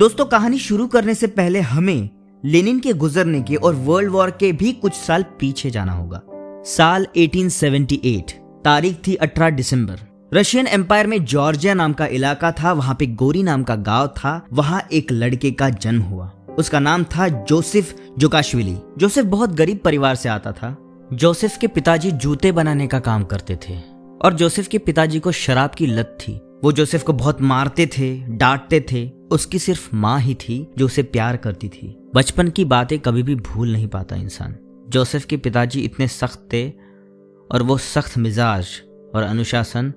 दोस्तों, कहानी शुरू करने से पहले हमें लेनिन के गुजरने के और वर्ल्ड वॉर के भी कुछ साल पीछे जाना होगा। साल 1878 तारीख थी 18 दिसंबर। रशियन एम्पायर में जॉर्जिया नाम का इलाका था, वहाँ पे गोरी नाम का गाँव था, वहाँ एक लड़के का जन्म हुआ। उसका नाम था जोसेफ जोकाशविली। जोसेफ बहुत गरीब परिवार से आता था। जोसेफ के पिताजी जूते बनाने का काम करते थे। और जोसेफ के पिताजी को शराब की लत थी। वो जोसेफ को बहुत मारते थे, डांटते थे। उसकी सिर्फ़ माँ ही थी जो उसे प्यार करती थी। बचपन की बातें कभी भी भूल नहीं पाता इंसान। जोसेफ के पिताजी इतने सख्त थे और वो सख्त मिजाज और अनुशासन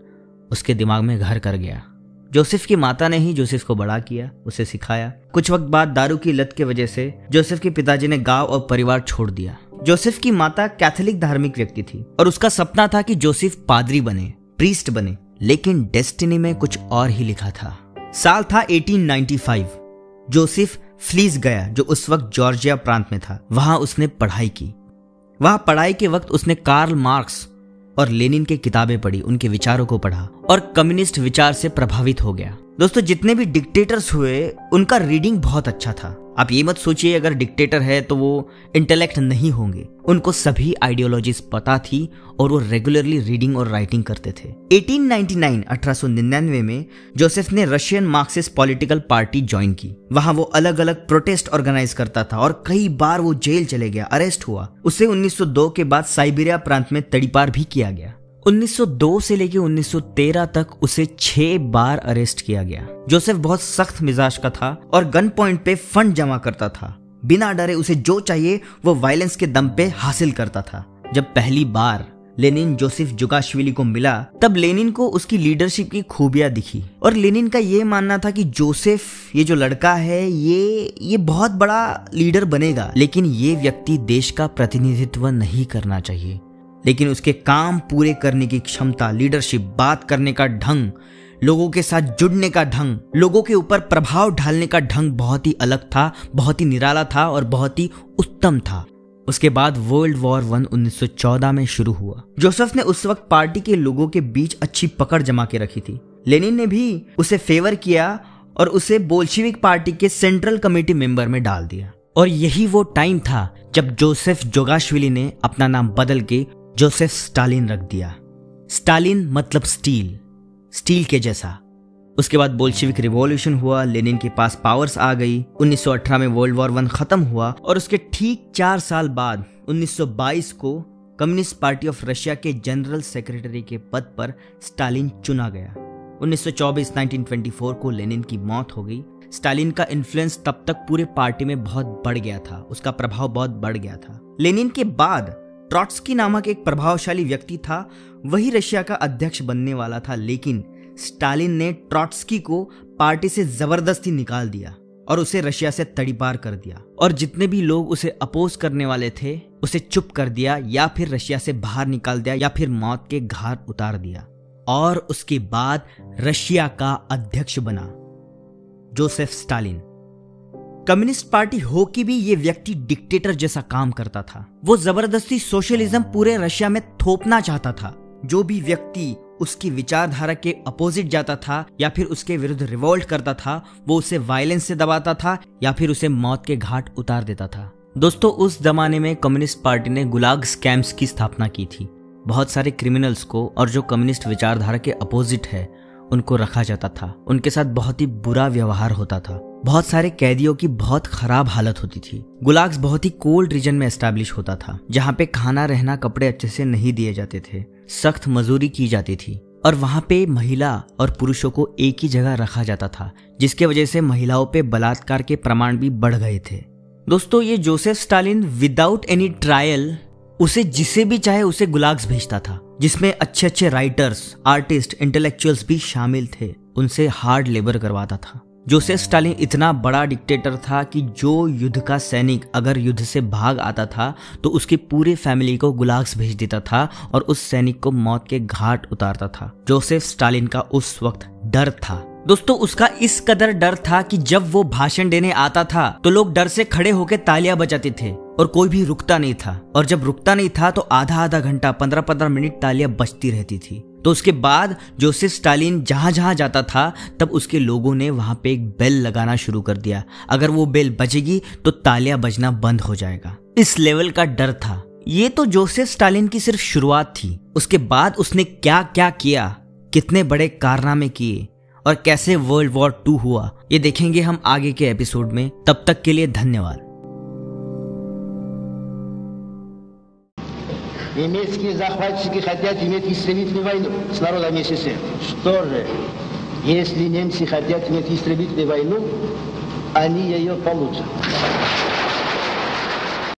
उसके दिमाग में घर कर गया। जोसेफ की माता ने ही जोसेफ को बड़ा किया, उसे सिखाया। कुछ वक्त बाद दारू की लत की वजह से जोसेफ के पिताजी ने गाँव और परिवार छोड़ दिया। जोसेफ की माता कैथोलिक धार्मिक व्यक्ति थी और उसका सपना था कि जोसेफ पादरी बने, प्रीस्ट बने, लेकिन डेस्टिनी में कुछ और ही लिखा था। साल था 1895 जोसेफ फ्लीस गया, जो उस वक्त जॉर्जिया प्रांत में था। वहाँ उसने पढ़ाई की। वहाँ पढ़ाई के वक्त उसने कार्ल मार्क्स और लेनिन के किताबें पढ़ी, उनके विचारों को पढ़ा और कम्युनिस्ट विचार से प्रभावित हो गया। दोस्तों, जितने भी डिक्टेटर्स हुए, उनका रीडिंग बहुत अच्छा था। आप ये मत सोचिए, अगर डिक्टेटर है तो वो इंटेलेक्ट नहीं होंगे। उनको सभी आइडियोलॉजीज पता थी और वो रेगुलरली रीडिंग और राइटिंग करते थे। 1899 1899 में जोसेफ ने Russian Marxist political party join की। वहाँ वो अलग अलग प्रोटेस्ट ऑर्गेनाइज करता था और कई बार वो जेल चले गया अरेस्ट हुआ। उसे 1902 के बाद साइबेरिया प्रांत में तड़ीपार भी किया गया। 1902 से लेकर 1913 तक उसे छह बार अरेस्ट किया गया जोसेफ बहुत सख्त मिजाज का था और गन पॉइंट पे फंड जमा करता था। बिना डरे उसे जो चाहिए, वो वायलेंस के दम पे हासिल करता था। जब पहली बार लेनिन जोसेफ जुगाशविली को मिला, तब लेनिन को उसकी लीडरशिप की खूबियाँ दिखी। और लेनिन का ये मानना था कि जोसेफ ये जो लड़का है, ये ये बहुत बड़ा लीडर बनेगा। लेकिन ये व्यक्ति देश का प्रतिनिधित्व नहीं करना चाहिए। लेकिन उसके काम पूरे करने की क्षमता लीडरशिप बात करने का ढंग, लोगों के साथ जुड़ने का ढंग, लोगों के ऊपर प्रभाव ढालने का ढंग बहुत ही अलग था, बहुत ही निराला था और बहुत ही उत्तम था। उसके बाद वर्ल्ड वॉर वन 1914 में शुरू हुआ। जोसेफ ने उस वक्त पार्टी के लोगों के बीच अच्छी पकड़ जमा के रखी थी। लेनिन ने भी उसे फेवर किया और उसे बोल्शिविक पार्टी के सेंट्रल कमेटी मेंबर में डाल दिया। और यही वो टाइम था जब जोसेफ जोगाशविली ने अपना नाम बदल के जोसेफ स्टालिन रख दिया। स्टालिन मतलब स्टील। स्टील के जैसा। उसके बाद बोल्शिविक रिवॉल्यूशन हुआ, लेनिन के पास पावर्स आ गई 1918 में वर्ल्ड वॉर वन खत्म हुआ, और उसके ठीक चार साल बाद 1922 को कम्युनिस्ट पार्टी ऑफ़ रशिया के जनरल सेक्रेटरी के पद पर स्टालिन चुना गया। 1924 1924 को लेनिन की मौत हो गई। स्टालिन का इन्फ्लुएंस तब तक पूरे पार्टी में बहुत बढ़ गया था। उसका प्रभाव बहुत बढ़ गया था। लेनिन के बाद ट्रॉट्सकी नामक एक प्रभावशाली व्यक्ति था, वही रशिया का अध्यक्ष बनने वाला था, लेकिन स्टालिन ने ट्रॉट्सकी को पार्टी से ज़बरदस्ती निकाल दिया और उसे रशिया से तड़ीपार कर दिया। और जितने भी लोग उसे अपोज करने वाले थे, उसे चुप कर दिया या फिर रशिया से बाहर निकाल दिया या फिर मौत के घाट उतार दिया। और उसके बाद रशिया का अध्यक्ष बना, जोसेफ स्टालिन। कम्युनिस्ट पार्टी हो कि भी ये व्यक्ति डिक्टेटर जैसा काम करता था। वो ज़बरदस्ती सोशलिज्म पूरे रशिया में थोपना चाहता था। जो भी व्यक्ति उसकी विचारधारा के अपोजिट जाता था या फिर उसके विरुद्ध रिवोल्ट करता था, वो उसे वायलेंस से दबाता था या फिर उसे मौत के घाट उतार देता था। दोस्तों, उस जमाने में कम्युनिस्ट पार्टी ने गुलाग स्कैम्स की स्थापना की थी। बहुत सारे क्रिमिनल्स को और जो कम्युनिस्ट विचारधारा के अपोजिट है, उनको रखा जाता था। उनके साथ बहुत ही बुरा व्यवहार होता था। बहुत सारे कैदियों की बहुत खराब हालत होती थी। गुलाग्स बहुत ही कोल्ड रीजन में एस्टेब्लिश होता था, जहाँ पे खाना रहना कपड़े अच्छे से नहीं दिए जाते थे। सख्त मजूरी की जाती थी। और वहाँ पे महिला और पुरुषों को एक ही जगह रखा जाता था, जिसके वजह से महिलाओं पे बलात्कार के प्रमाण भी बढ़ गए थे। दोस्तों, ये Joseph Stalin without any trial उसे जिसे भी चाहे उसे गुलाग्स भेजता था, जिसमें अच्छे अच्छे राइटर्स आर्टिस्ट इंटेलेक्चुअल्स भी शामिल थे, उनसे हार्ड लेबर करवाता था। जोसेफ स्टालिन इतना बड़ा डिक्टेटर था कि जो युद्ध का सैनिक अगर युद्ध से भाग आता था तो उसकी पूरी फैमिली को गुलाग्स भेज देता था और उस सैनिक को मौत के घाट उतारता था। जोसेफ स्टालिन का उस वक्त डर था। दोस्तों, उसका इस कदर डर था कि जब वो भाषण देने आता था तो लोग डर से खड़े होकर तालियाँ बजाते थे और कोई भी रुकता नहीं था। और जब रुकता नहीं था तो आधा आधा घंटा पंद्रह पंद्रह मिनट तालियाँ बजती रहती थी। तो उसके बाद जोसेफ स्टालिन जहाँ जहाँ जाता था, तब उसके लोगों ने वहाँ पे एक बेल लगाना शुरू कर दिया। अगर वो बेल बजेगी तो तालियाँ बजना बंद हो जाएगा। इस लेवल का डर था। ये तो जोसेफ स्टालिन की सिर्फ़ शुरुआत थी। उसके बाद उसने क्या क्या किया, कितने बड़े कारनामे किए, और कैसे वर्ल्ड वॉर टू हुआ, ये देखेंगे हम आगे के एपिसोड में। तब तक के लिए धन्यवाद। Немецкие захватчики хотят иметь истребительную войну с народом СССР. Что же, если немцы хотят иметь истребительную войну, они ее получат.